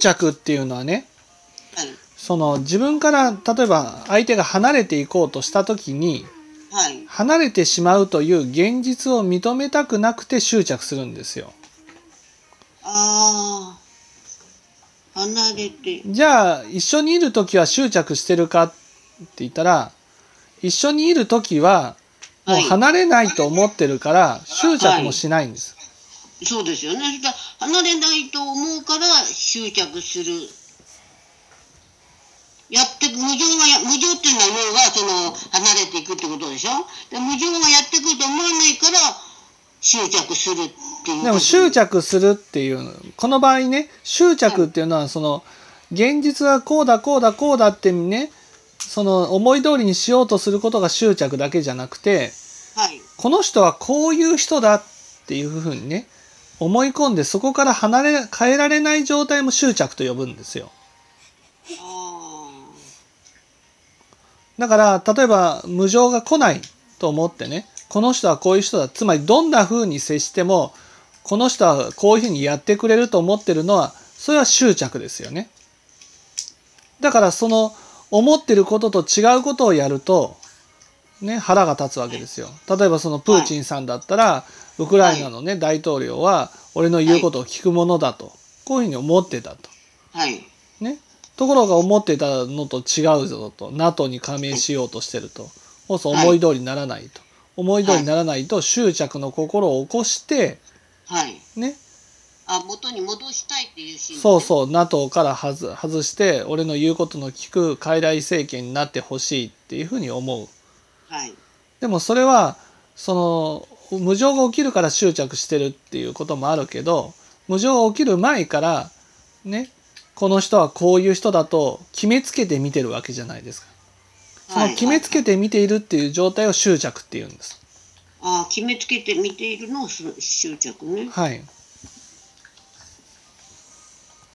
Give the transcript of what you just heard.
着っていうのはねはい。その自分から例えば相手が離れていこうとした時にはい。離れてしまうという現実を認めたくなくて執着するんですよ。ああ。離れて。じゃあ一緒にいる時は執着してるかって言ったら一緒にいる時はもうはい離れないと思ってるから執着もしないんです。そうですよね。そし離れないと思うから執着する。やって無常がや無常っていうのは要はその離れていくってことでしょ？で無常がやってくると思わないから執着するっていう。でも執。着するっていうこの場合ね執着っていうのはその現実はこうだこうだこうだってねその思い通りにしようとすることが執着だけじゃなくてはい。この人はこういう人だっていうふうにね思い込んでそこから離れ変えられない状態も執着と呼ぶんですよ。だから例えば無常が来ないと思ってねこの人はこういう人だつまりどんな風に接してもこの人はこういうふうにやってくれると思ってるのはそれは執着ですよね。だからその思ってることと違うことをやるとね腹が立つわけですよ。例えばそのプーチンさんだったらウクライナのね大統領は俺の言うことを聞くものだとこういうふうに思ってたと。あ。はい。ね、ところが思ってたのと違うぞと NATO に加盟しようとしてるとそうすると思い通りにならないと、思い通りにならないと執着の心を起こしてはい。ねあ、元に戻したいっていう心理。そうそう NATO から外外して俺の言うことの聞く傀儡政権になってほしいっていうふうに思うはい。でもそれはその無常が起きるから執着してるっていうこともあるけど無常が起きる前からねこの人はこういう人だと決めつけて見てるわけじゃないですか。その決めつけて見ているっていう状態を執着っていうんです。ああ、決めつけて見ているのを執着ね。はい。